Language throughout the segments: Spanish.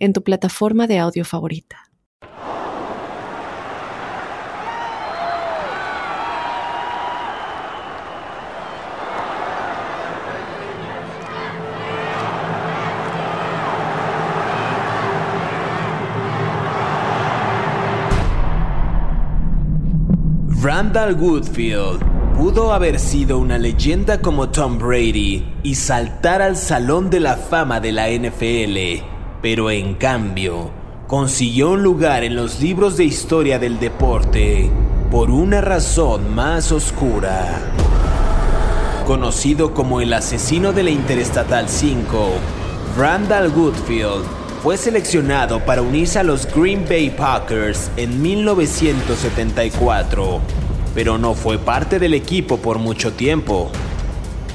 en tu plataforma de audio favorita. Randall Woodfield pudo haber sido una leyenda como Tom Brady y saltar al Salón de la Fama de la NFL pero en cambio consiguió un lugar en los libros de historia del deporte por una razón más oscura. Conocido como el asesino de la Interestatal 5, Randall Woodfield fue seleccionado para unirse a los Green Bay Packers en 1974, pero no fue parte del equipo por mucho tiempo.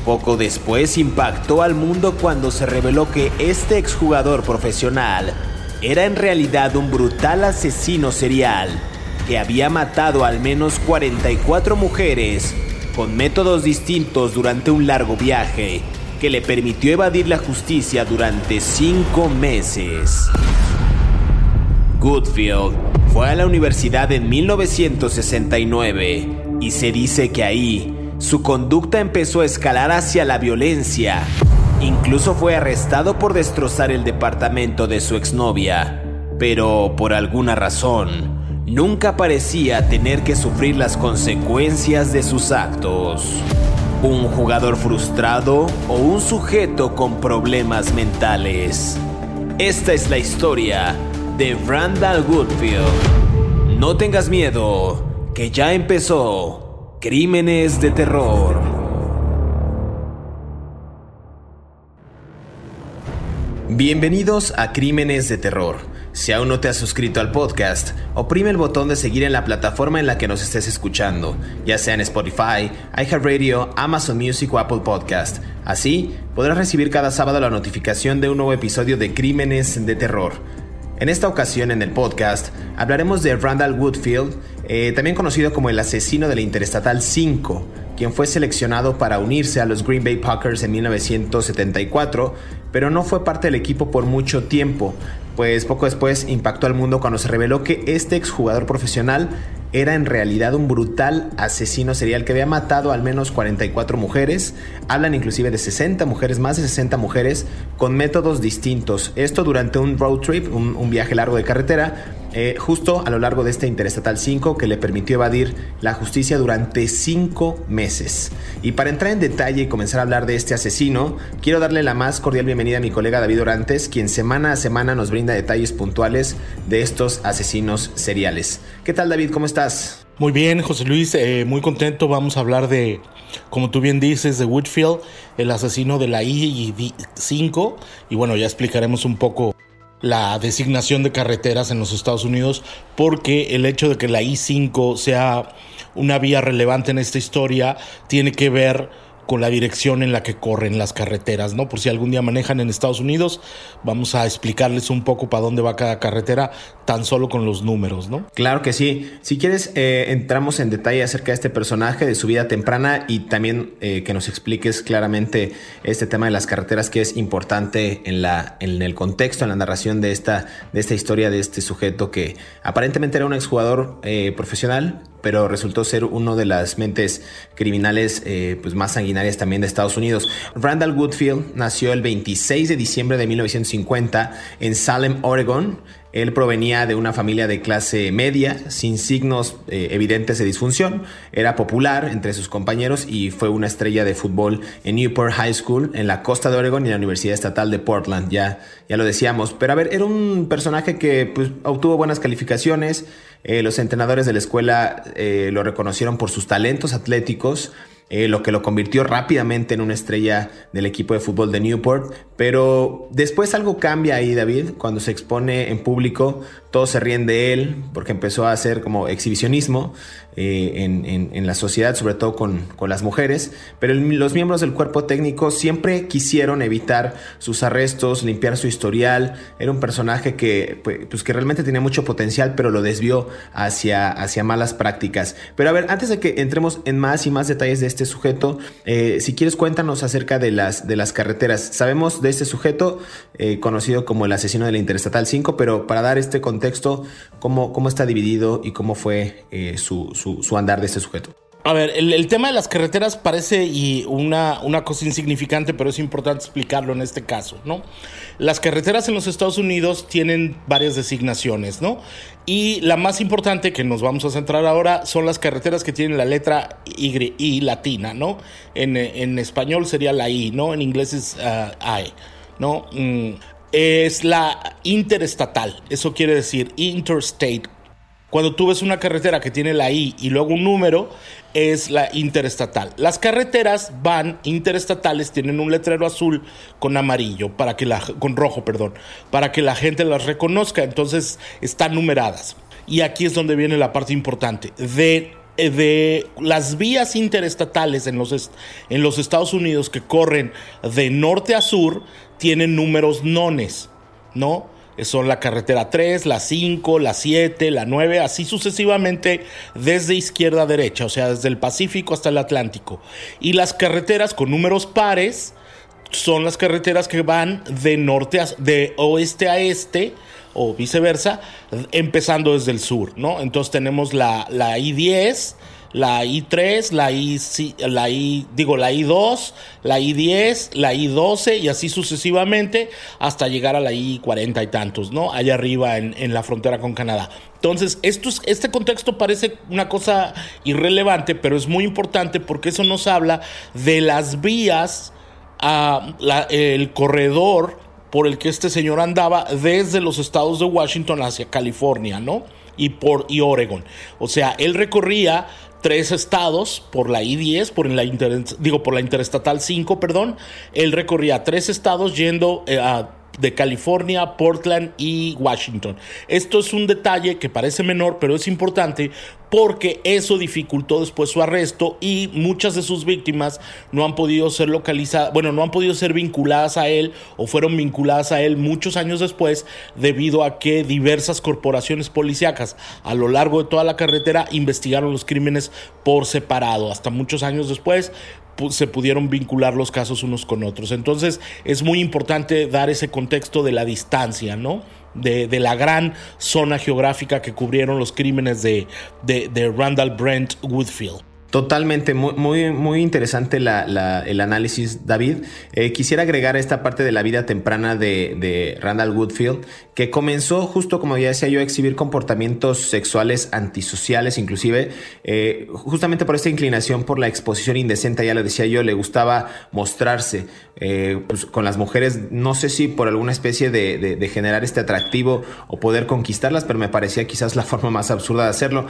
Poco después impactó al mundo cuando se reveló que este exjugador profesional era en realidad un brutal asesino serial que había matado al menos 44 mujeres con métodos distintos durante un largo viaje que le permitió evadir la justicia durante cinco meses. Goodfield fue a la universidad en 1969 y se dice que ahí su conducta empezó a escalar hacia la violencia. Incluso fue arrestado por destrozar el departamento de su exnovia. Pero por alguna razón, nunca parecía tener que sufrir las consecuencias de sus actos. Un jugador frustrado o un sujeto con problemas mentales. Esta es la historia de Randall Woodfield. No tengas miedo, que ya empezó. Crímenes de terror. Bienvenidos a Crímenes de Terror. Si aún no te has suscrito al podcast, oprime el botón de seguir en la plataforma en la que nos estés escuchando, ya sea en Spotify, iHeartRadio, Amazon Music o Apple Podcast. Así podrás recibir cada sábado la notificación de un nuevo episodio de Crímenes de Terror. En esta ocasión en el podcast hablaremos de Randall Woodfield, eh, también conocido como el asesino de la Interestatal 5, quien fue seleccionado para unirse a los Green Bay Packers en 1974, pero no fue parte del equipo por mucho tiempo, pues poco después impactó al mundo cuando se reveló que este exjugador profesional era en realidad un brutal asesino serial que había matado al menos 44 mujeres. Hablan inclusive de 60 mujeres, más de 60 mujeres, con métodos distintos. Esto durante un road trip, un, viaje largo de carretera, eh, justo a lo largo de este Interestatal 5 que le permitió evadir la justicia durante 5 meses. Y para entrar en detalle y comenzar a hablar de este asesino, quiero darle la más cordial bienvenida a mi colega David Orantes, quien semana a semana nos brinda detalles puntuales de estos asesinos seriales. ¿Qué tal David? ¿Cómo estás? Muy bien, José Luis, eh, muy contento. Vamos a hablar de, como tú bien dices, de Woodfield, el asesino de la I-5. Y bueno, ya explicaremos un poco la designación de carreteras en los Estados Unidos, porque el hecho de que la I-5 sea una vía relevante en esta historia tiene que ver con la dirección en la que corren las carreteras, ¿no? Por si algún día manejan en Estados Unidos, vamos a explicarles un poco para dónde va cada carretera, tan solo con los números, ¿no? Claro que sí. Si quieres, eh, entramos en detalle acerca de este personaje, de su vida temprana y también eh, que nos expliques claramente este tema de las carreteras que es importante en, la, en el contexto, en la narración de esta, de esta historia de este sujeto que aparentemente era un exjugador eh, profesional, pero resultó ser uno de las mentes criminales eh, pues más sanguinarias también de Estados Unidos. Randall Woodfield nació el 26 de diciembre de 1950 en Salem, Oregon. Él provenía de una familia de clase media, sin signos eh, evidentes de disfunción. Era popular entre sus compañeros y fue una estrella de fútbol en Newport High School, en la costa de Oregon y en la Universidad Estatal de Portland. Ya, ya lo decíamos. Pero a ver, era un personaje que pues, obtuvo buenas calificaciones. Eh, los entrenadores de la escuela eh, lo reconocieron por sus talentos atléticos eh, lo que lo convirtió rápidamente en una estrella del equipo de fútbol de Newport. Pero después algo cambia ahí, David, cuando se expone en público, todos se ríen de él porque empezó a hacer como exhibicionismo eh, en, la sociedad, sobre todo con, las mujeres, pero los miembros del cuerpo técnico siempre quisieron evitar sus arrestos, limpiar su historial, era un personaje que, pues, pues, que realmente tenía mucho potencial, pero lo desvió hacia, hacia malas prácticas. Pero a ver, antes de que entremos en más y más detalles de este sujeto, eh, si quieres cuéntanos acerca de las, de las carreteras. Sabemos de este sujeto, eh, conocido como el asesino de la Interestatal 5, pero para dar este contexto, ¿cómo, cómo está dividido y cómo fue su, andar de este sujeto. A ver, el, tema de las carreteras parece y una, una cosa insignificante, pero es importante explicarlo en este caso, ¿no? Las carreteras en los Estados Unidos tienen varias designaciones, ¿no? Y la más importante que nos vamos a centrar ahora son las carreteras que tienen la letra Y, latina, ¿no? En, español sería la I, ¿no? En inglés es uh, I, ¿no? Mm, es la interestatal, eso quiere decir interstate cuando tú ves una carretera que tiene la I y luego un número, es la interestatal. Las carreteras van interestatales, tienen un letrero azul con amarillo, para que la, con rojo, perdón, para que la gente las reconozca. Entonces están numeradas. Y aquí es donde viene la parte importante. De, de las vías interestatales en los, en los Estados Unidos que corren de norte a sur, tienen números nones, ¿no? Son la carretera 3, la 5, la 7, la 9, así sucesivamente desde izquierda a derecha, o sea, desde el Pacífico hasta el Atlántico. Y las carreteras con números pares son las carreteras que van de norte a, de oeste a este o viceversa, empezando desde el sur, ¿no? Entonces tenemos la, la I-10, la I3, la I, la I, digo, la I2, la I10, la I12 y así sucesivamente hasta llegar a la I40 y tantos, ¿no? Allá arriba en, la frontera con Canadá. Entonces, esto este contexto parece una cosa irrelevante, pero es muy importante porque eso nos habla de las vías, a el corredor por el que este señor andaba desde los estados de Washington hacia California, ¿no? Y por y Oregon. O sea, él recorría tres estados por la I-10, por la digo, por la Interestatal 5, perdón. Él recorría tres estados yendo eh, a de California, Portland y Washington. Esto es un detalle que parece menor, pero es importante porque eso dificultó después su arresto y muchas de sus víctimas no han podido ser localizadas, bueno, no han podido ser vinculadas a él o fueron vinculadas a él muchos años después debido a que diversas corporaciones policíacas a lo largo de toda la carretera investigaron los crímenes por separado. Hasta muchos años después se pudieron vincular los casos unos con otros. Entonces es muy importante dar ese contexto de la distancia, ¿no? De, la gran zona geográfica que cubrieron los crímenes de, de, Randall Brent Woodfield. Totalmente, muy, muy, interesante el análisis, David. Eh, quisiera agregar esta parte de la vida temprana de, Randall Woodfield, que comenzó justo, como ya decía yo, a exhibir comportamientos sexuales antisociales, inclusive, eh, justamente por esta inclinación por la exposición indecente, ya lo decía yo, le gustaba mostrarse eh, pues, con las mujeres, no sé si por alguna especie de, generar este atractivo o poder conquistarlas, pero me parecía quizás la forma más absurda de hacerlo.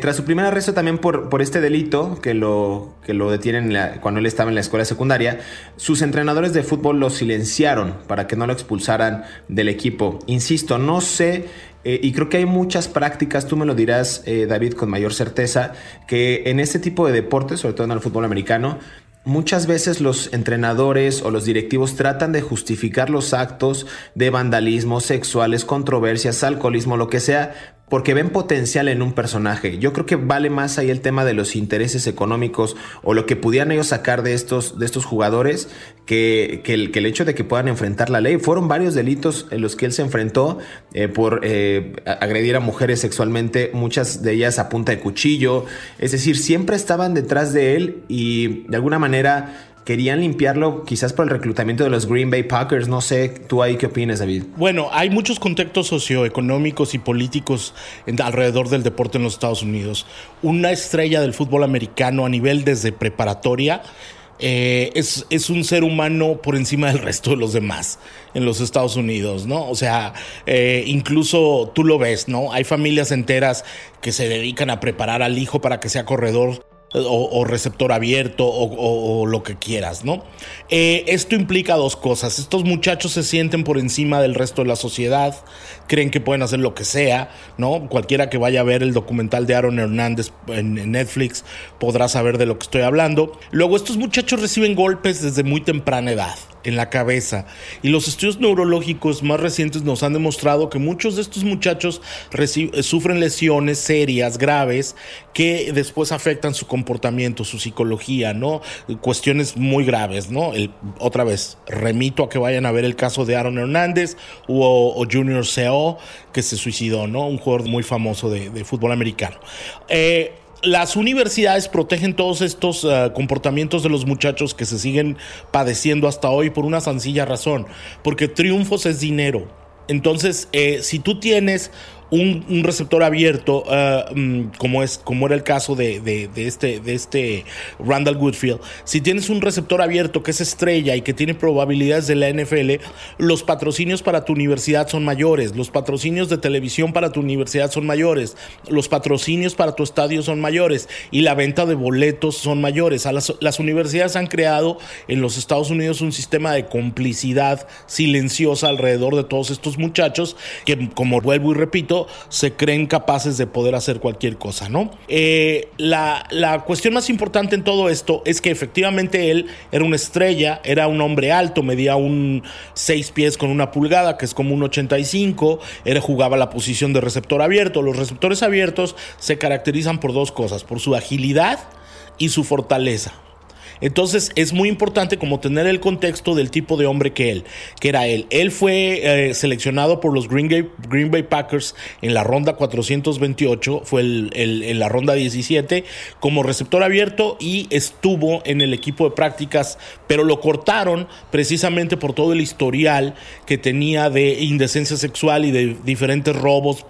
tras su primer arresto también por, por este delito, que lo, que lo detienen cuando él estaba en la escuela secundaria, sus entrenadores de fútbol lo silenciaron para que no lo expulsaran del equipo. Insisto, no sé eh, y creo que hay muchas prácticas, tú me lo dirás, eh, David, con mayor certeza, que en este tipo de deportes, sobre todo en el fútbol americano, Muchas veces los entrenadores o los directivos tratan de justificar los actos de vandalismo, sexuales, controversias, alcoholismo, lo que sea, porque ven potencial en un personaje. Yo creo que vale más ahí el tema de los intereses económicos o lo que pudieran ellos sacar de estos, de estos jugadores que, el, hecho de que puedan enfrentar la ley. Fueron varios delitos en los que él se enfrentó eh, por eh, agredir a mujeres sexualmente, muchas de ellas a punta de cuchillo. Es decir, siempre estaban detrás de él y de alguna manera querían limpiarlo quizás por el reclutamiento de los Green Bay Packers. No sé, tú ahí qué opinas, David. Bueno, hay muchos contextos socioeconómicos y políticos alrededor del deporte en los Estados Unidos. Una estrella del fútbol americano a nivel desde preparatoria. Eh, es, es, un ser humano por encima del resto de los demás en los Estados Unidos, ¿no? O sea, eh, incluso tú lo ves, ¿no? Hay familias enteras que se dedican a preparar al hijo para que sea corredor o, receptor abierto o, lo que quieras, ¿no? Eh, esto implica dos cosas. Estos muchachos se sienten por encima del resto de la sociedad, creen que pueden hacer lo que sea, ¿no? Cualquiera que vaya a ver el documental de Aaron Hernández en, Netflix podrá saber de lo que estoy hablando. Luego, estos muchachos reciben golpes desde muy temprana edad en la cabeza. Y los estudios neurológicos más recientes nos han demostrado que muchos de estos muchachos sufren lesiones serias, graves, que después afectan su comportamiento, su psicología, ¿no? Cuestiones muy graves, ¿no? otra vez, remito a que vayan a ver el caso de Aaron Hernández o, Junior Seo, que se suicidó, ¿no? Un jugador muy famoso de, fútbol americano. Eh, las universidades protegen todos estos eh, comportamientos de los muchachos que se siguen padeciendo hasta hoy por una sencilla razón, porque triunfos es dinero. Entonces, eh, si tú tienes un, receptor abierto, uh, como, es, como era el caso de, este, de este Randall Goodfield, si tienes un receptor abierto que es estrella y que tiene probabilidades de la NFL, los patrocinios para tu universidad son mayores, los patrocinios de televisión para tu universidad son mayores, los patrocinios para tu estadio son mayores y la venta de boletos son mayores. las, las universidades han creado en los Estados Unidos un sistema de complicidad silenciosa alrededor de todos estos muchachos que, como vuelvo y repito, se creen capaces de poder hacer cualquier cosa, ¿no? Eh, la, cuestión más importante en todo esto es que efectivamente él era una estrella, era un hombre alto, medía un 6 pies con una pulgada, que es como un 85, era, jugaba la posición de receptor abierto. Los receptores abiertos se caracterizan por dos cosas, por su agilidad y su fortaleza. Entonces es muy importante como tener el contexto del tipo de hombre que él, que era él. Él fue eh, seleccionado por los Green Bay, Green Bay, Packers en la ronda 428, fue en la ronda 17 como receptor abierto y estuvo en el equipo de prácticas, pero lo cortaron precisamente por todo el historial que tenía de indecencia sexual y de diferentes robos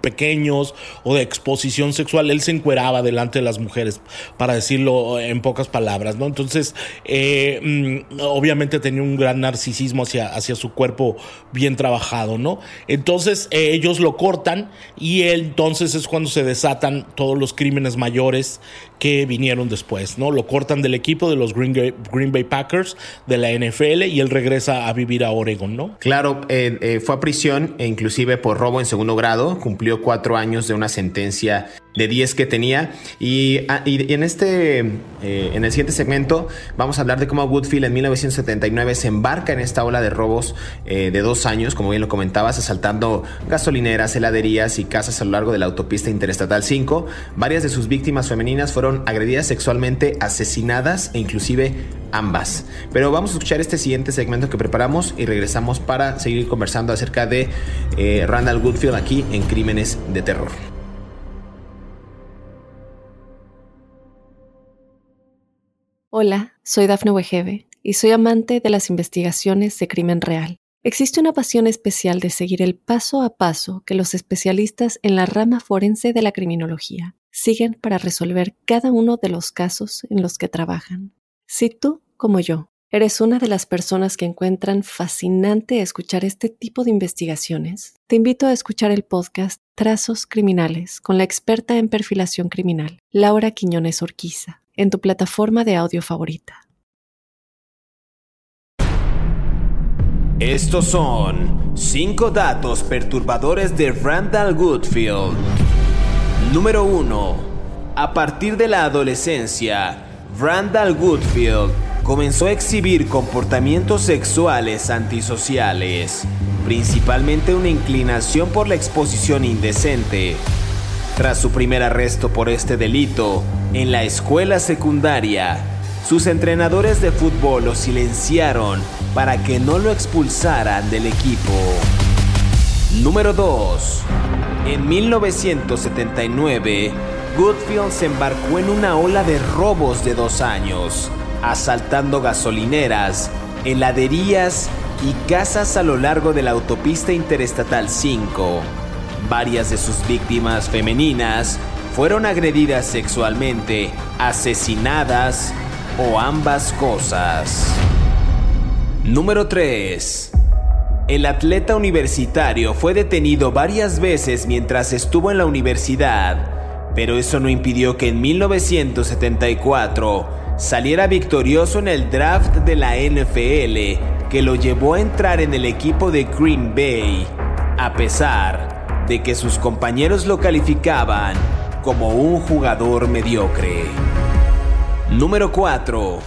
pequeños o de exposición sexual, él se encueraba delante de las mujeres, para decirlo en pocas palabras, ¿no? Entonces, eh, mm, obviamente tenía un gran narcisismo hacia, hacia su cuerpo bien trabajado, ¿no? Entonces, eh, ellos lo cortan y entonces es cuando se desatan todos los crímenes mayores que vinieron después, ¿no? Lo cortan del equipo de los Green, Green Bay Packers de la NFL y él regresa a vivir a Oregon, ¿no? Claro, eh, fue a prisión e inclusive por robo en segundo grado, cumplió cuatro años de una sentencia de 10 que tenía. Y, ah, en este, eh, en el siguiente segmento, vamos a hablar de cómo Woodfield en 1979 se embarca en esta ola de robos eh, de dos años, como bien lo comentabas, asaltando gasolineras, heladerías y casas a lo largo de la autopista interestatal 5. Varias de sus víctimas femeninas fueron agredidas sexualmente, asesinadas e inclusive ambas. Pero vamos a escuchar este siguiente segmento que preparamos y regresamos para seguir conversando acerca de eh, Randall Woodfield aquí en Crímenes de Terror. Hola, soy Dafne Wegebe y soy amante de las investigaciones de crimen real. Existe una pasión especial de seguir el paso a paso que los especialistas en la rama forense de la criminología siguen para resolver cada uno de los casos en los que trabajan. Si tú, como yo, eres una de las personas que encuentran fascinante escuchar este tipo de investigaciones, te invito a escuchar el podcast Trazos Criminales con la experta en perfilación criminal, Laura Quiñones Orquiza en tu plataforma de audio favorita. Estos son 5 datos perturbadores de Randall Goodfield. Número 1. A partir de la adolescencia, Randall Goodfield comenzó a exhibir comportamientos sexuales antisociales, principalmente una inclinación por la exposición indecente. Tras su primer arresto por este delito, en la escuela secundaria, sus entrenadores de fútbol lo silenciaron para que no lo expulsaran del equipo. Número 2. En 1979, Goodfield se embarcó en una ola de robos de dos años, asaltando gasolineras, heladerías y casas a lo largo de la autopista interestatal 5. Varias de sus víctimas femeninas fueron agredidas sexualmente, asesinadas o ambas cosas. Número 3. El atleta universitario fue detenido varias veces mientras estuvo en la universidad Pero eso no impidió que en 1974 saliera victorioso en el draft de la NFL que lo llevó a entrar en el equipo de Green Bay, a pesar de que sus compañeros lo calificaban como un jugador mediocre. Número 4.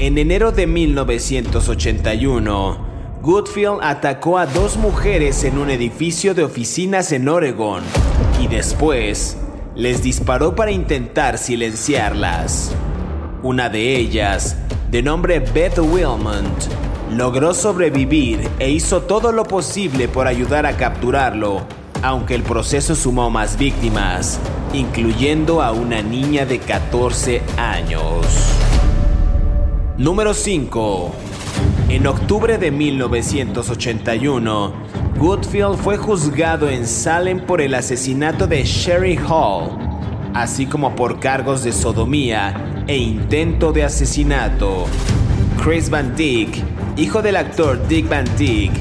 En enero de 1981, Goodfield atacó a dos mujeres en un edificio de oficinas en Oregon y después les disparó para intentar silenciarlas. Una de ellas, de nombre Beth Wilmont, logró sobrevivir e hizo todo lo posible por ayudar a capturarlo, aunque el proceso sumó más víctimas, incluyendo a una niña de 14 años. Número 5. En octubre de 1981, Goodfield fue juzgado en Salem por el asesinato de Sherry Hall, así como por cargos de sodomía e intento de asesinato. Chris Van Dyck, hijo del actor Dick Van Dyck,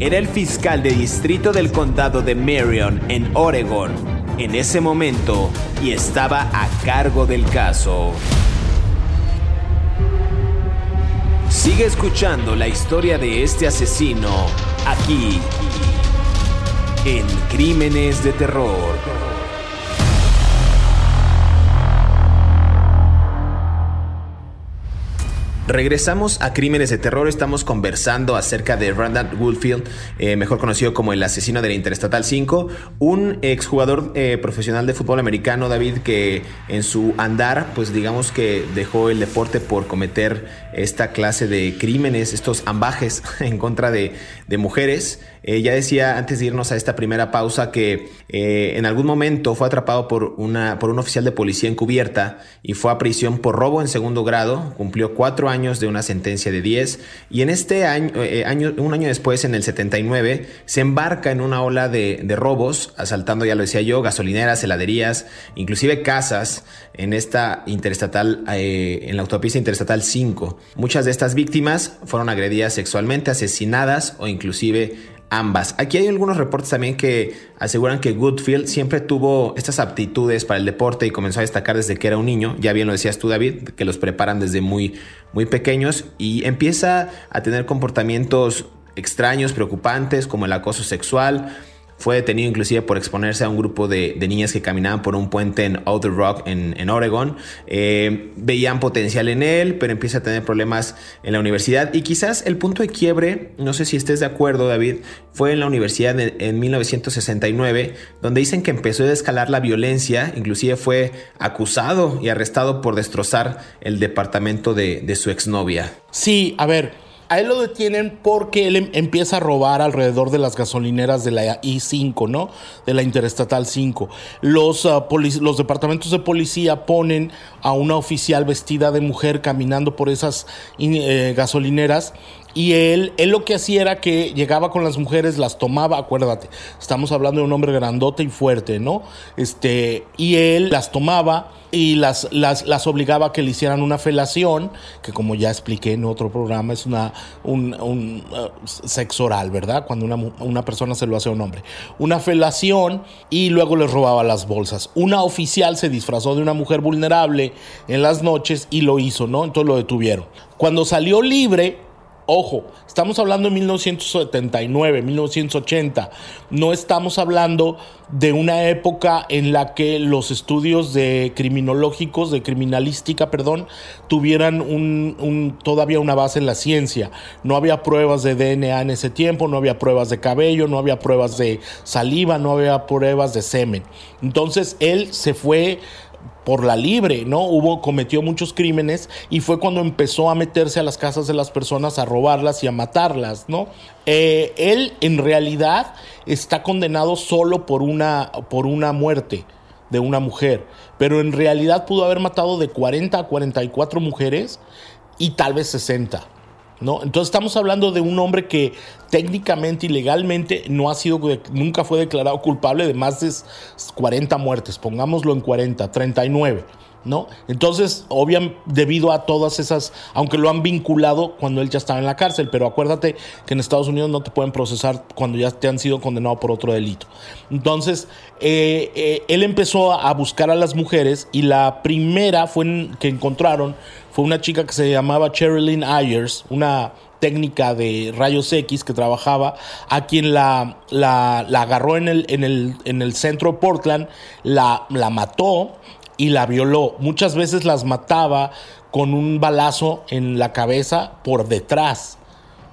era el fiscal de distrito del condado de Marion, en Oregon, en ese momento y estaba a cargo del caso. Sigue escuchando la historia de este asesino aquí en Crímenes de Terror. Regresamos a Crímenes de Terror. Estamos conversando acerca de Randall Woodfield, eh, mejor conocido como el asesino de la Interestatal 5, un exjugador eh, profesional de fútbol americano, David, que en su andar, pues digamos que dejó el deporte por cometer esta clase de crímenes, estos ambajes en contra de, de mujeres. Eh, ya decía antes de irnos a esta primera pausa que eh, en algún momento fue atrapado por, una, por un oficial de policía encubierta y fue a prisión por robo en segundo grado. Cumplió cuatro años de una sentencia de 10 y en este año, eh, año un año después, en el 79, se embarca en una ola de, de robos, asaltando, ya lo decía yo, gasolineras, heladerías, inclusive casas en esta interestatal, en la autopista interestatal 5. Muchas de estas víctimas fueron agredidas sexualmente, asesinadas o inclusive ambas. Aquí hay algunos reportes también que aseguran que Goodfield siempre tuvo estas aptitudes para el deporte y comenzó a destacar desde que era un niño. Ya bien lo decías tú, David, que los preparan desde muy, muy pequeños y empieza a tener comportamientos extraños, preocupantes, como el acoso sexual fue detenido inclusive por exponerse a un grupo de, niñas que caminaban por un puente en Outer Rock, en, Oregon. Eh, veían potencial en él, pero empieza a tener problemas en la universidad. Y quizás el punto de quiebre, no sé si estés de acuerdo, David, fue en la universidad en, 1969, donde dicen que empezó a escalar la violencia, inclusive fue acusado y arrestado por destrozar el departamento de, de su exnovia. Sí, a ver, a él lo detienen porque él em, empieza a robar alrededor de las gasolineras de la I-5, ¿no? De la Interestatal 5. Los, ah, los departamentos de policía ponen a una oficial vestida de mujer caminando por esas eh, gasolineras y él, él lo que hacía era que llegaba con las mujeres, las tomaba, acuérdate, estamos hablando de un hombre grandote y fuerte, ¿no? Este, y él las tomaba y las, las, las obligaba a que le hicieran una felación, que como ya expliqué en otro programa, es una, un, un uh, sexo oral, ¿verdad? Cuando una, una persona se lo hace a un hombre. Una felación y luego les robaba las bolsas. Una oficial se disfrazó de una mujer vulnerable en las noches y lo hizo, ¿no? Entonces lo detuvieron. Cuando salió libre, Ojo, estamos hablando de 1979, 1980. No estamos hablando de una época en la que los estudios de criminológicos, de criminalística, perdón, tuvieran un, todavía una base en la ciencia. No había pruebas de DNA en ese tiempo, no había pruebas de cabello, no había pruebas de saliva, no había pruebas de semen. Entonces él se fue por la libre, ¿no? Hubo, cometió muchos crímenes y fue cuando empezó a meterse a las casas de las personas, a robarlas y a matarlas, ¿no? Eh, él en realidad está condenado solo por una, por una muerte de una mujer, pero en realidad pudo haber matado de 40 a 44 mujeres y tal vez 60. ¿No? Entonces estamos hablando de un hombre que técnicamente y legalmente no ha sido, nunca fue declarado culpable de más de 40 muertes, pongámoslo en 40, 39. ¿no? Entonces, obviamente, debido a todas esas, aunque lo han vinculado cuando él ya estaba en la cárcel, pero acuérdate que en Estados Unidos no te pueden procesar cuando ya te han sido condenado por otro delito. Entonces, eh, eh, él empezó a buscar a las mujeres y la primera fue que encontraron fue una chica que se llamaba Sherilyn Ayers, una técnica de rayos X que trabajaba, a quien la, la, agarró en el, en, el, en el centro de Portland, la, la mató y la violó. Muchas veces las mataba con un balazo en la cabeza por detrás,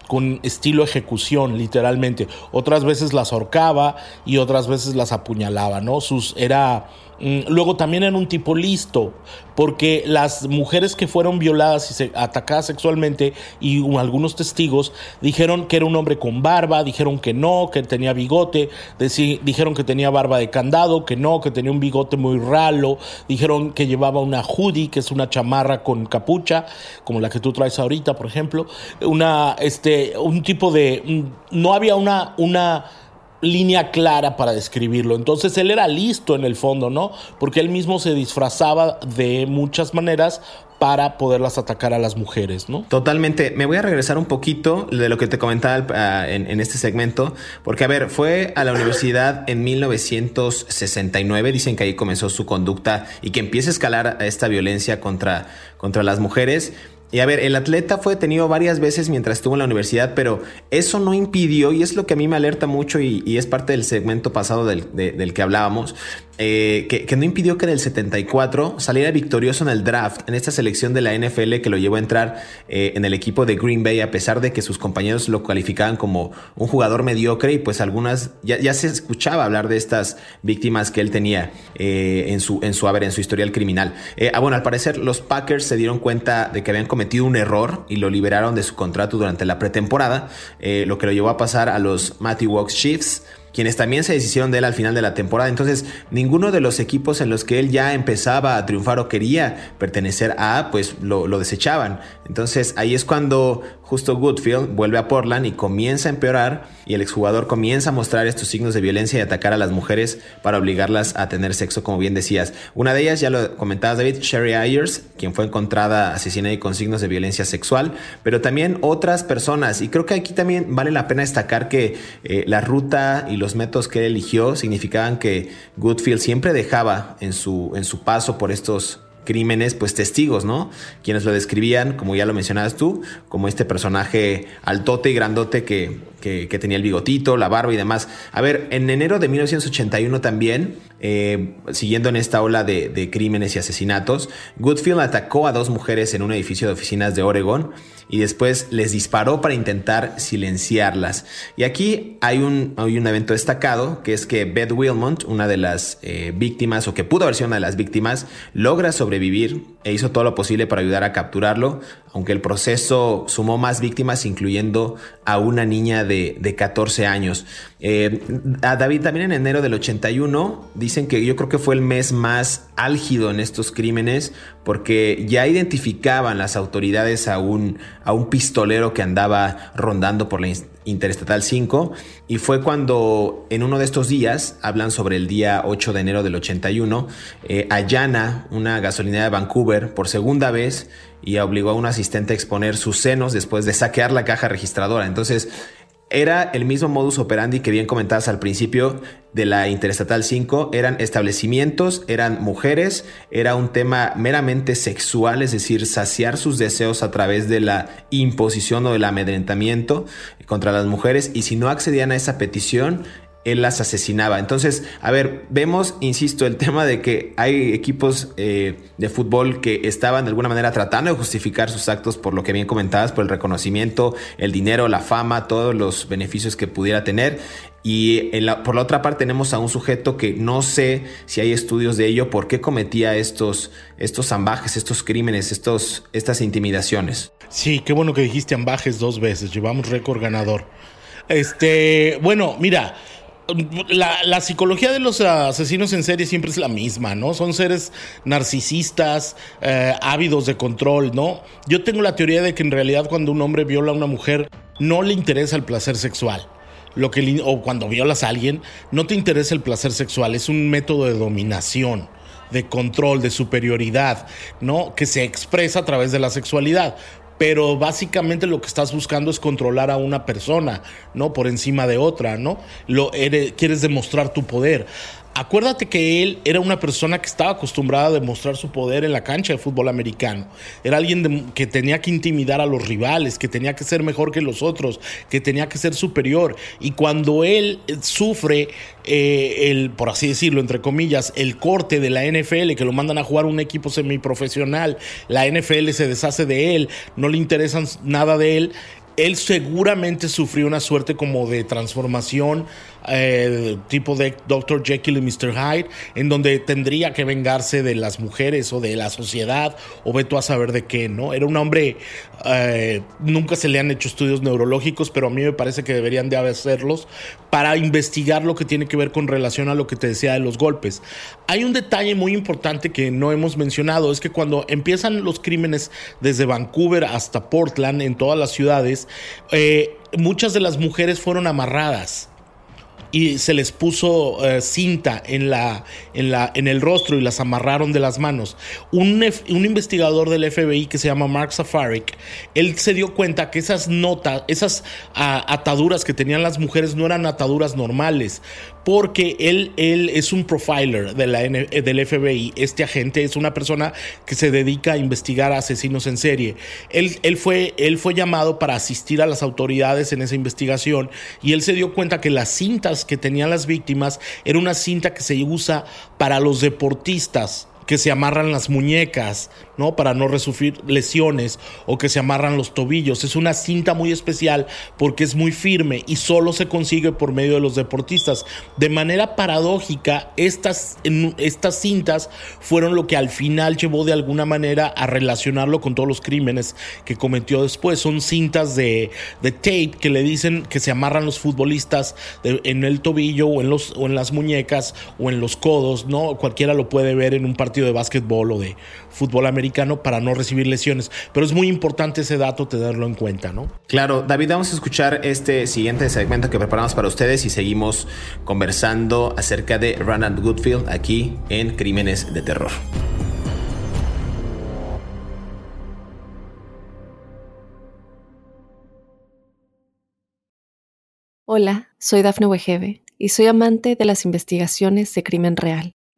con estilo ejecución, literalmente. Otras veces las ahorcaba y otras veces las apuñalaba, ¿no? Sus, era luego también era un tipo listo, porque las mujeres que fueron violadas y se, atacadas sexualmente y algunos testigos dijeron que era un hombre con barba, dijeron que no, que tenía bigote, dijeron que tenía barba de candado, que no, que tenía un bigote muy ralo, dijeron que llevaba una hoodie, que es una chamarra con capucha, como la que tú traes ahorita, por ejemplo, una, este, un tipo de, mm, no había una, una línea clara para describirlo. Entonces él era listo en el fondo, ¿no? Porque él mismo se disfrazaba de muchas maneras para poderlas atacar a las mujeres, ¿no? Totalmente. Me voy a regresar un poquito de lo que te comentaba ah, en, este segmento, porque a ver, fue a la universidad en 1969, dicen que ahí comenzó su conducta y que empieza a escalar esta violencia contra, contra las mujeres. Y a ver, el atleta fue detenido varias veces mientras estuvo en la universidad, pero eso no impidió, y es lo que a mí me alerta mucho y, es parte del segmento pasado del, del que hablábamos, eh, que, no impidió que en el 74 saliera victorioso en el draft, en esta selección de la NFL que lo llevó a entrar eh, en el equipo de Green Bay, a pesar de que sus compañeros lo calificaban como un jugador mediocre y pues algunas, ya, se escuchaba hablar de estas víctimas que él tenía eh, en, su, en su haber, en su historial criminal. ah, bueno, al parecer los Packers se dieron cuenta de que habían cometido un error y lo liberaron de su contrato durante la pretemporada, lo que lo llevó a pasar a los Matthew Walks Chiefs quienes también se deshicieron de él al final de la temporada. Entonces, ninguno de los equipos en los que él ya empezaba a triunfar o quería pertenecer a, pues lo, lo desechaban. Entonces, ahí es cuando justo Goodfield vuelve a Portland y comienza a empeorar y el exjugador comienza a mostrar estos signos de violencia y atacar a las mujeres para obligarlas a tener sexo, como bien decías. Una de ellas, ya lo comentabas David, Sherry Ayers, quien fue encontrada asesinada y con signos de violencia sexual, pero también otras personas. Y creo que aquí también vale la pena destacar que eh, la ruta y los métodos que él eligió significaban que Goodfield siempre dejaba en su, en su paso por estos crímenes, pues testigos, ¿no? Quienes lo describían, como ya lo mencionabas tú, como este personaje altote y grandote que, que, tenía el bigotito, la barba y demás. A ver, en enero de 1981 también, eh, siguiendo en esta ola de, crímenes y asesinatos, Goodfield atacó a dos mujeres en un edificio de oficinas de Oregon y después les disparó para intentar silenciarlas. Y aquí hay un, hay un evento destacado, que es que Beth Wilmont, una de las eh, víctimas, o que pudo haber sido una de las víctimas, logra sobrevivir e hizo todo lo posible para ayudar a capturarlo, aunque el proceso sumó más víctimas, incluyendo a una niña de, de 14 años. Eh, a David también en enero del 81 dicen que yo creo que fue el mes más álgido en estos crímenes porque ya identificaban las autoridades a un, a un pistolero que andaba rondando por la Interestatal 5 y fue cuando en uno de estos días, hablan sobre el día 8 de enero del 81, eh, allana una gasolinera de Vancouver por segunda vez y obligó a un asistente a exponer sus senos después de saquear la caja registradora. Entonces, era el mismo modus operandi que bien comentabas al principio de la Interestatal 5. Eran establecimientos, eran mujeres, era un tema meramente sexual, es decir, saciar sus deseos a través de la imposición o del amedrentamiento contra las mujeres. Y si no accedían a esa petición, él las asesinaba. Entonces, a ver, vemos, insisto, el tema de que hay equipos eh, de fútbol que estaban de alguna manera tratando de justificar sus actos por lo que bien comentabas, por el reconocimiento, el dinero, la fama, todos los beneficios que pudiera tener. Y por la otra parte tenemos a un sujeto que no sé si hay estudios de ello, por qué cometía estos, estos zambajes, estos crímenes, estos, estas intimidaciones. Sí, qué bueno que dijiste ambajes dos veces, llevamos récord ganador. Este, bueno, mira, la, psicología de los asesinos en serie siempre es la misma, ¿no? Son seres narcisistas, eh, ávidos de control, ¿no? Yo tengo la teoría de que en realidad cuando un hombre viola a una mujer no le interesa el placer sexual. Lo que o cuando violas a alguien, no te interesa el placer sexual, es un método de dominación. de control, de superioridad, ¿no? Que se expresa a través de la sexualidad pero básicamente lo que estás buscando es controlar a una persona, ¿no? Por encima de otra, ¿no? Lo, quieres demostrar tu poder. Acuérdate que él era una persona que estaba acostumbrada a demostrar su poder en la cancha de fútbol americano. Era alguien que tenía que intimidar a los rivales, que tenía que ser mejor que los otros, que tenía que ser superior. Y cuando él sufre eh, el, por así decirlo, entre comillas, el corte de la NFL, que lo mandan a jugar un equipo semiprofesional, la NFL se deshace de él, no le interesan nada de él, él seguramente sufrió una suerte como de transformación tipo de Dr. Jekyll y Mr. Hyde, en donde tendría que vengarse de las mujeres o de la sociedad, o ve tú a saber de qué, ¿no? Era un hombre, eh, nunca se le han hecho estudios neurológicos, pero a mí me parece que deberían de hacerlos para investigar lo que tiene que ver con relación a lo que te decía de los golpes. Hay un detalle muy importante que no hemos mencionado, es que cuando empiezan los crímenes desde Vancouver hasta Portland, en todas las ciudades, eh, muchas de las mujeres fueron amarradas y se les puso eh, cinta en, la, en, la, en el rostro y las amarraron de las manos. Un, un, investigador del FBI que se llama Mark Safarik, él se dio cuenta que esas notas, esas ataduras que tenían las mujeres no eran ataduras normales, porque él, él es un profiler de la eh, del FBI. Este agente es una persona que se dedica a investigar asesinos en serie. Él, él, fue, él fue llamado para asistir a las autoridades en esa investigación y él se dio cuenta que las cintas que tenían las víctimas era una cinta que se usa para los deportistas que se amarran las muñecas, ¿no? Para no resufrir lesiones o que se amarran los tobillos. Es una cinta muy especial porque es muy firme y solo se consigue por medio de los deportistas. De manera paradójica, estas, estas cintas fueron lo que al final llevó de alguna manera a relacionarlo con todos los crímenes que cometió después. Son cintas de, de tape que le dicen que se amarran los futbolistas en el tobillo o en, los, o en las muñecas o en los codos, ¿no? Cualquiera lo puede ver en un partido de básquetbol o de fútbol americano para no recibir lesiones. Pero es muy importante ese dato tenerlo en cuenta, ¿no? Claro, David, vamos a escuchar este siguiente segmento que preparamos para ustedes y seguimos conversando acerca de Ronald Goodfield aquí en Crímenes de Terror. Hola, soy Dafne Wegebe y soy amante de las investigaciones de crimen real.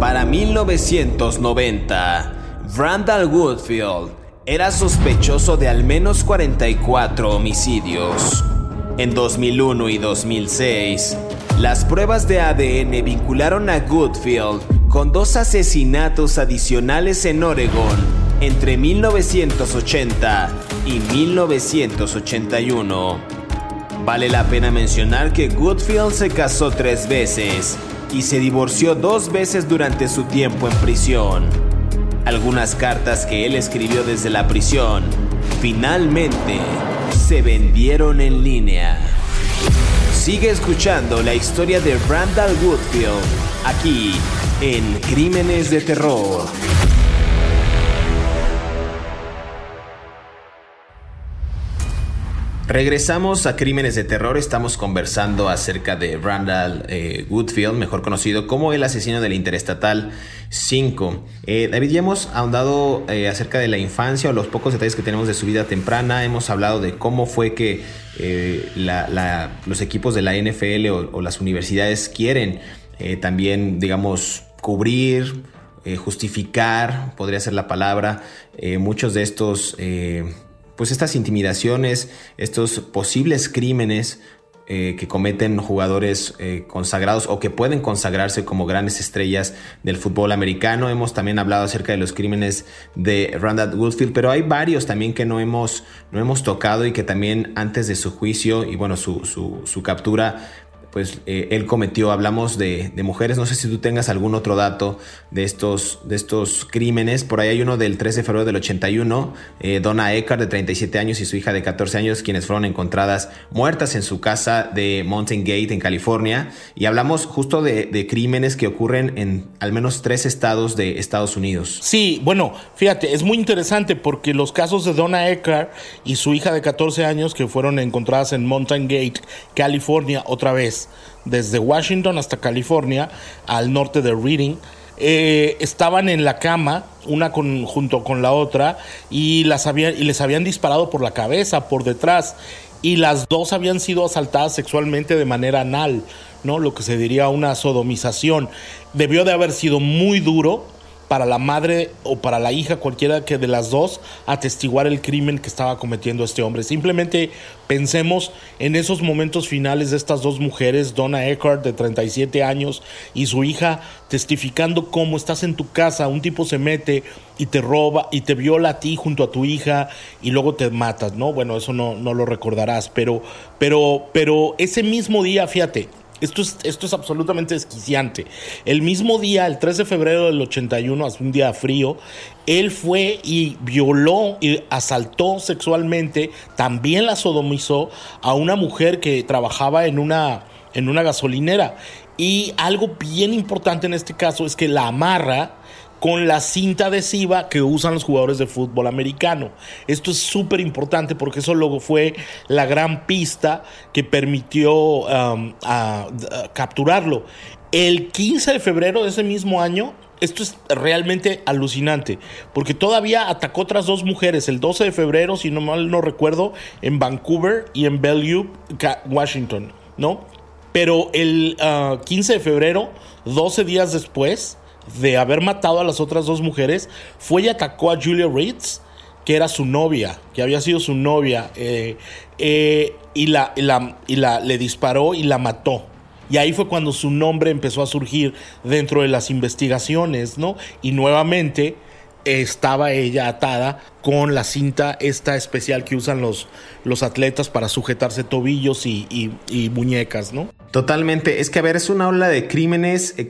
Para 1990, Randall Woodfield era sospechoso de al menos 44 homicidios. En 2001 y 2006, las pruebas de ADN vincularon a Goodfield con dos asesinatos adicionales en Oregon entre 1980 y 1981. Vale la pena mencionar que Goodfield se casó tres veces y se divorció dos veces durante su tiempo en prisión. Algunas cartas que él escribió desde la prisión finalmente se vendieron en línea. Sigue escuchando la historia de Randall Woodfield aquí en Crímenes de Terror. Regresamos a Crímenes de Terror, estamos conversando acerca de Randall eh, Woodfield, mejor conocido como el asesino del Interestatal 5. Eh, David, ya hemos ahondado eh, acerca de la infancia o los pocos detalles que tenemos de su vida temprana, hemos hablado de cómo fue que los equipos de la NFL o, las universidades quieren también, digamos, cubrir, justificar, podría ser la palabra, muchos de estos pues estas intimidaciones, estos posibles crímenes eh, que cometen jugadores eh, consagrados o que pueden consagrarse como grandes estrellas del fútbol americano. Hemos también hablado acerca de los crímenes de Randall Woodfield, pero hay varios también que no hemos, no hemos tocado y que también antes de su juicio y bueno, su, su, su captura pues eh, él cometió, hablamos de, mujeres, no sé si tú tengas algún otro dato de estos, de estos crímenes, por ahí hay uno del 13 de febrero del 81, eh, Donna Eckhart de 37 años y su hija de 14 años, quienes fueron encontradas muertas en su casa de Mountain Gate en California, y hablamos justo de, de crímenes que ocurren en al menos tres estados de Estados Unidos. Sí, bueno, fíjate, es muy interesante porque los casos de Donna Eckhart y su hija de 14 años que fueron encontradas en Mountain Gate, California, otra vez, desde Washington hasta California, al norte de Reading, eh, estaban en la cama, una junto con la otra, y, las y les habían disparado por la cabeza, por detrás, y las dos habían sido asaltadas sexualmente de manera anal, ¿no? Lo que se diría una sodomización. Debió de haber sido muy duro para la madre o para la hija, cualquiera que de las dos, atestiguar el crimen que estaba cometiendo este hombre. Simplemente pensemos en esos momentos finales de estas dos mujeres, Donna Eckhart de 37 años y su hija, testificando cómo estás en tu casa, un tipo se mete y te roba y te viola a ti junto a tu hija y luego te matas, ¿no? Bueno, eso no, no lo recordarás, pero, pero, pero ese mismo día, fíjate, esto es, esto es absolutamente desquiciante. El mismo día, el 3 de febrero del 81, hace un día frío, él fue y violó y asaltó sexualmente, también la sodomizó a una mujer que trabajaba en una, en una gasolinera. Y algo bien importante en este caso es que la amarra con la cinta adhesiva que usan los jugadores de fútbol americano. Esto es súper importante porque eso luego fue la gran pista que permitió um, capturarlo. El 15 de febrero de ese mismo año, esto es realmente alucinante, porque todavía atacó otras dos mujeres, el 12 de febrero, si no mal no recuerdo, en Vancouver y en Bellevue, Washington, ¿no? Pero el 15 uh, de febrero, 12 días después, de haber matado a las otras dos mujeres, fue y atacó a Julia Reitz, que era su novia, que había sido su novia, eh, eh, y, la, la, y la, le disparó y la mató. Y ahí fue cuando su nombre empezó a surgir dentro de las investigaciones, ¿no? Y nuevamente estaba ella atada con la cinta esta especial que usan los, los atletas para sujetarse tobillos y, muñecas, ¿no? Totalmente. Es que, a ver, es una ola de crímenes eh,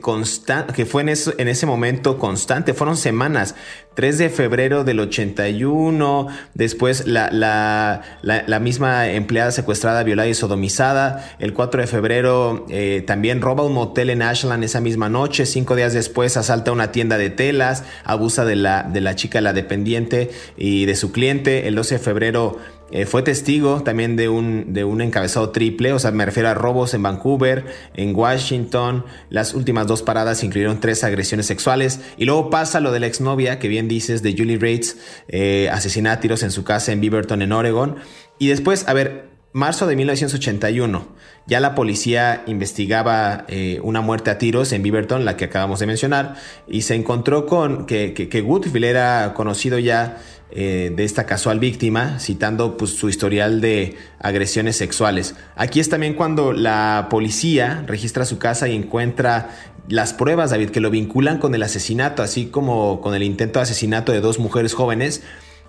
que fue en, en ese momento constante. Fueron semanas. 3 de febrero del 81, después la, la, la, misma empleada secuestrada, violada y sodomizada. El 4 de febrero eh, también roba un motel en Ashland esa misma noche. Cinco días después asalta una tienda de telas, abusa de la, de la chica, la dependiente y de su cliente. El 12 de febrero eh, fue testigo también de un, de un encabezado triple, o sea, me refiero a robos en Vancouver, en Washington. Las últimas dos paradas incluyeron tres agresiones sexuales. Y luego pasa lo de la exnovia, que bien dices, de Julie Rates, eh, asesina tiros en su casa en Beaverton, en Oregon. Y después, a ver, marzo de 1981, ya la policía investigaba eh, una muerte a tiros en Beaverton, la que acabamos de mencionar, y se encontró con que, que, que Woodville era conocido ya eh, de esta casual víctima, citando pues, su historial de agresiones sexuales. Aquí es también cuando la policía registra su casa y encuentra las pruebas, David, que lo vinculan con el asesinato, así como con el intento de asesinato de dos mujeres jóvenes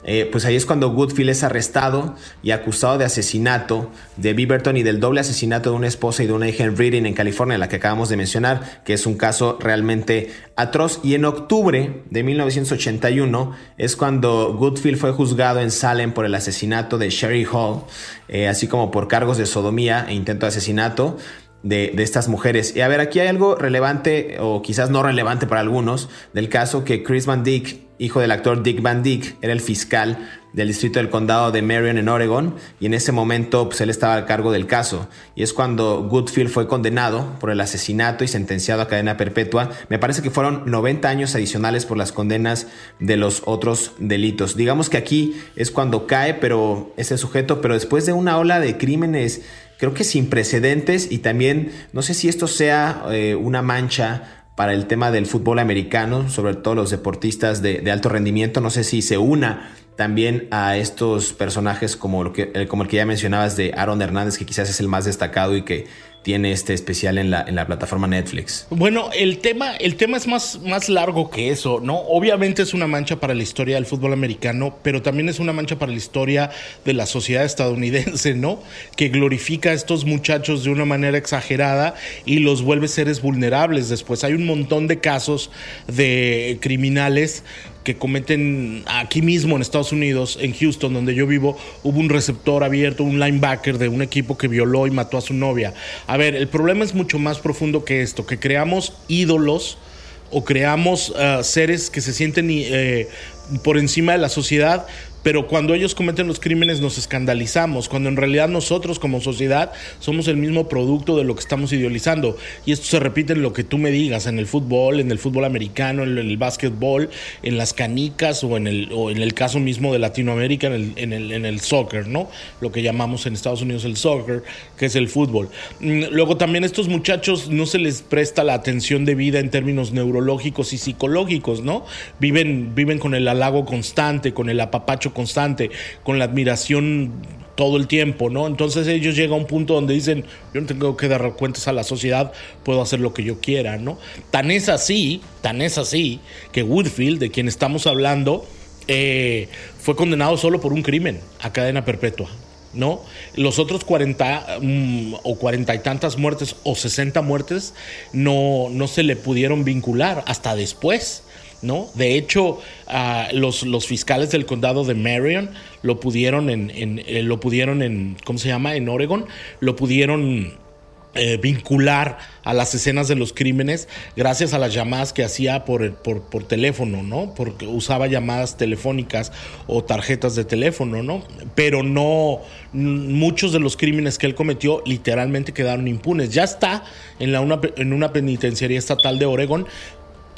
eh, pues ahí es cuando Goodfield es arrestado y acusado de asesinato de Beaverton y del doble asesinato de una esposa y de una hija en Reading, en California, la que acabamos de mencionar, que es un caso realmente atroz. Y en octubre de 1981 es cuando Goodfield fue juzgado en Salem por el asesinato de Sherry Hall, eh, así como por cargos de sodomía e intento de asesinato. De, de, estas mujeres. Y a ver, aquí hay algo relevante o quizás no relevante para algunos del caso que Chris Van Dyck hijo del actor Dick Van Dyke, era el fiscal del distrito del condado de Marion en Oregon y en ese momento pues, él estaba a cargo del caso y es cuando Goodfield fue condenado por el asesinato y sentenciado a cadena perpetua. Me parece que fueron 90 años adicionales por las condenas de los otros delitos. Digamos que aquí es cuando cae pero ese sujeto, pero después de una ola de crímenes creo que sin precedentes y también no sé si esto sea eh, una mancha para el tema del fútbol americano, sobre todo los deportistas de, alto rendimiento. No sé si se una también a estos personajes que, como el que ya mencionabas de Aaron Hernández, que quizás es el más destacado y que tiene este especial en la, en la plataforma Netflix. Bueno, el tema, el tema es más, más largo que eso, ¿no? Obviamente es una mancha para la historia del fútbol americano, pero también es una mancha para la historia de la sociedad estadounidense, ¿no? Que glorifica a estos muchachos de una manera exagerada y los vuelve seres vulnerables. Después hay un montón de casos de criminales que cometen aquí mismo en Estados Unidos, en Houston, donde yo vivo, hubo un receptor abierto, un linebacker de un equipo que violó y mató a su novia. A ver, el problema es mucho más profundo que esto, que creamos ídolos o creamos uh, seres que se sienten eh, por encima de la sociedad pero cuando ellos cometen los crímenes nos escandalizamos, cuando en realidad nosotros como sociedad somos el mismo producto de lo que estamos idealizando. Y esto se repite en lo que tú me digas, en el fútbol, en el fútbol americano, en el básquetbol, en las canicas o en el, o en el caso mismo de Latinoamérica, en el, en, el, en el soccer, ¿no? Lo que llamamos en Estados Unidos el soccer, que es el fútbol. Mm, luego también estos muchachos no se les presta la atención debida en términos neurológicos y psicológicos, ¿no? Viven, viven con el halago constante, con el apapacho constante, con la admiración todo el tiempo, ¿no? Entonces ellos llegan a un punto donde dicen, yo no tengo que dar cuentas a la sociedad, puedo hacer lo que yo quiera, ¿no? Tan es así, tan es así, que Woodfield, de quien estamos hablando, eh, fue condenado solo por un crimen a cadena perpetua. ¿No? Los otros 40 mm, o 40 y tantas muertes o 60 muertes no, no se le pudieron vincular hasta después. ¿No? De hecho, ah, los, fiscales del condado de Marion lo pudieron en, eh, lo pudieron en, ¿cómo se llama? En Oregon, lo pudieron eh, vincular a las escenas de los crímenes gracias a las llamadas que hacía por, por, teléfono, ¿no? Porque usaba llamadas telefónicas o tarjetas de teléfono, ¿no? Pero no, muchos de los crímenes que él cometió literalmente quedaron impunes. Ya está en, la una, en una penitenciaría estatal de Oregon,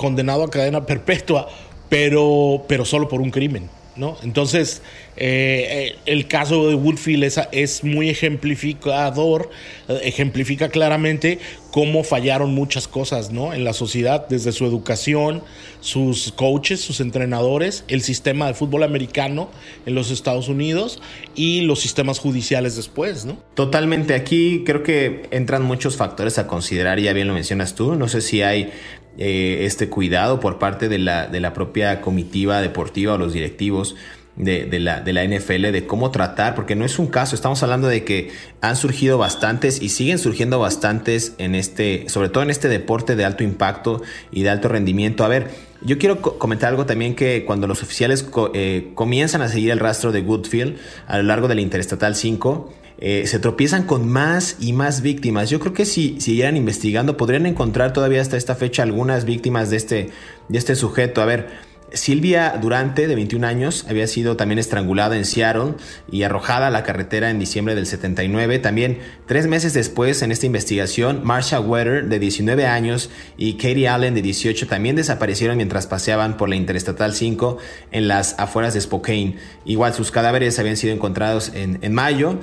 condenado a cadena perpetua, pero, pero solo por un crimen. ¿no? Entonces, eh, eh, el caso de Woodfield es, es, muy ejemplificador, ejemplifica claramente cómo fallaron muchas cosas ¿no? en la sociedad, desde su educación, sus coaches, sus entrenadores, el sistema de fútbol americano en los Estados Unidos y los sistemas judiciales después. ¿no? Totalmente, aquí creo que entran muchos factores a considerar, ya bien lo mencionas tú, no sé si hay eh, este cuidado por parte de la, de la propia comitiva deportiva o los directivos de, la, de la NFL de cómo tratar, porque no es un caso, estamos hablando de que han surgido bastantes y siguen surgiendo bastantes en este, sobre todo en este deporte de alto impacto y de alto rendimiento. A ver, yo quiero comentar algo también que cuando los oficiales eh, comienzan a seguir el rastro de Goodfield a lo largo del Interestatal 5, eh, se tropiezan con más y más víctimas. Yo creo que si siguieran investigando podrían encontrar todavía hasta esta fecha algunas víctimas de este, de este sujeto. A ver, Silvia Durante, de 21 años, había sido también estrangulada en Seattle y arrojada a la carretera en diciembre del 79. También, tres meses después, en esta investigación, Marsha Wetter, de 19 años, y Katie Allen, de 18, también desaparecieron mientras paseaban por la Interestatal 5 en las afueras de Spokane. Igual, sus cadáveres habían sido encontrados en, en mayo.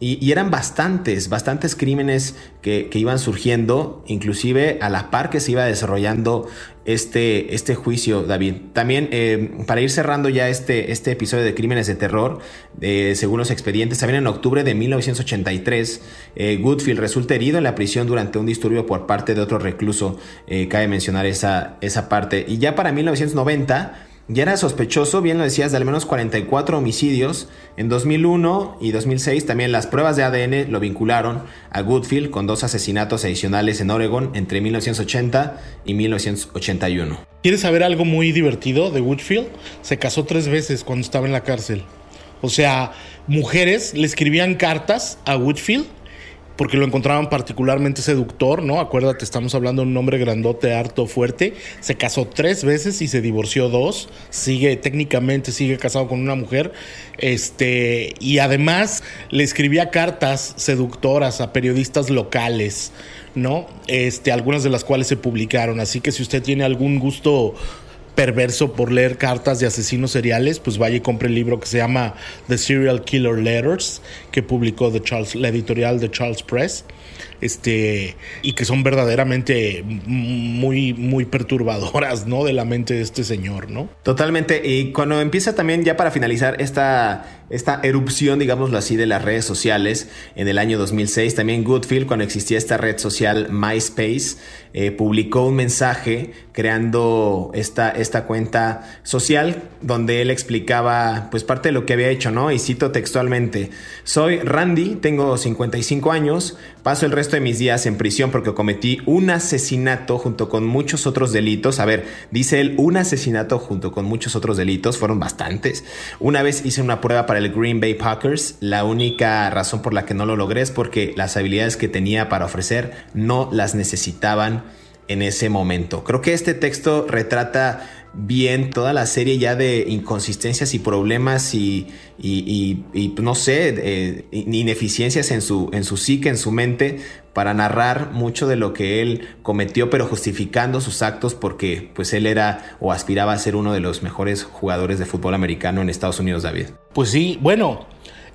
Y, eran bastantes, bastantes crímenes que, iban surgiendo, inclusive a la par que se iba desarrollando este, este juicio, David. También, eh, para ir cerrando ya este, este episodio de Crímenes de Terror, eh, según los expedientes, también en octubre de 1983, eh, Goodfield resulta herido en la prisión durante un disturbio por parte de otro recluso. cabe mencionar esa, esa parte. Y ya para 1990 ya era sospechoso, bien lo decías, de al menos 44 homicidios. En 2001 y 2006 también las pruebas de ADN lo vincularon a Goodfield con dos asesinatos adicionales en Oregon entre 1980 y 1981. ¿Quieres saber algo muy divertido de Woodfield? Se casó tres veces cuando estaba en la cárcel. O sea, mujeres le escribían cartas a Woodfield porque lo encontraban particularmente seductor, ¿no? Acuérdate, estamos hablando de un hombre grandote, harto, fuerte. Se casó tres veces y se divorció dos. Sigue, técnicamente, sigue casado con una mujer. Este, y además le escribía cartas seductoras a periodistas locales, ¿no? Este, algunas de las cuales se publicaron. Así que si usted tiene algún gusto perverso por leer cartas de asesinos seriales, pues vaya y compre el libro que se llama The Serial Killer Letters, que publicó Charles, la editorial de Charles Press. este, y que son verdaderamente muy, muy perturbadoras, ¿no? De la mente de este señor, ¿no? Totalmente. Y cuando empieza también, ya para finalizar, esta, esta erupción, digámoslo así, de las redes sociales en el año 2006, también Goodfield, cuando existía esta red social MySpace, eh, publicó un mensaje creando esta, esta cuenta social donde él explicaba pues parte de lo que había hecho, ¿no? Y cito textualmente, soy Randy, tengo 55 años, paso el resto de mis días en prisión porque cometí un asesinato junto con muchos otros delitos. A ver, dice él, un asesinato junto con muchos otros delitos, fueron bastantes. Una vez hice una prueba para el Green Bay Packers, la única razón por la que no lo logré es porque las habilidades que tenía para ofrecer no las necesitaban en ese momento. Creo que este texto retrata bien toda la serie ya de inconsistencias y problemas y, no sé, ineficiencias en su, en su psique, en su mente, para narrar mucho de lo que él cometió, pero justificando sus actos porque pues él era o aspiraba a ser uno de los mejores jugadores de fútbol americano en Estados Unidos, David. Pues sí, bueno,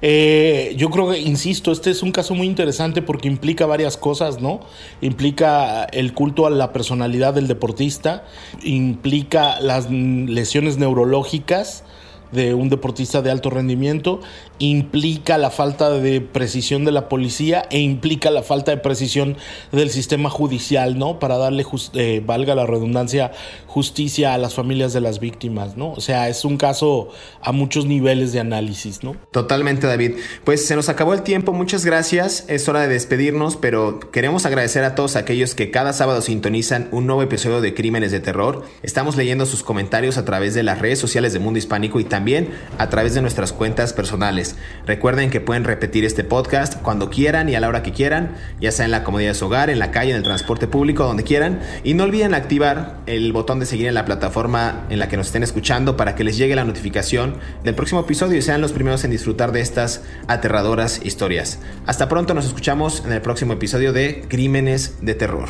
eh, yo creo que, insisto, este es un caso muy interesante porque implica varias cosas, ¿no? Implica el culto a la personalidad del deportista, implica las lesiones neurológicas de un deportista de alto rendimiento, implica la falta de precisión de la policía e implica la falta de precisión del sistema judicial, ¿no? Para darle, eh, valga la redundancia, justicia a las familias de las víctimas, ¿no? O sea, es un caso a muchos niveles de análisis, ¿no? Totalmente, David. Pues se nos acabó el tiempo, muchas gracias. Es hora de despedirnos, pero queremos agradecer a todos aquellos que cada sábado sintonizan un nuevo episodio de Crímenes de Terror. Estamos leyendo sus comentarios a través de las redes sociales de Mundo Hispánico y también a través de nuestras cuentas personales. Recuerden que pueden repetir este podcast cuando quieran y a la hora que quieran, ya sea en la comodidad de su hogar, en la calle, en el transporte público, donde quieran. Y no olviden activar el botón de seguir en la plataforma en la que nos estén escuchando para que les llegue la notificación del próximo episodio y sean los primeros en disfrutar de estas aterradoras historias. Hasta pronto, nos escuchamos en el próximo episodio de Crímenes de Terror.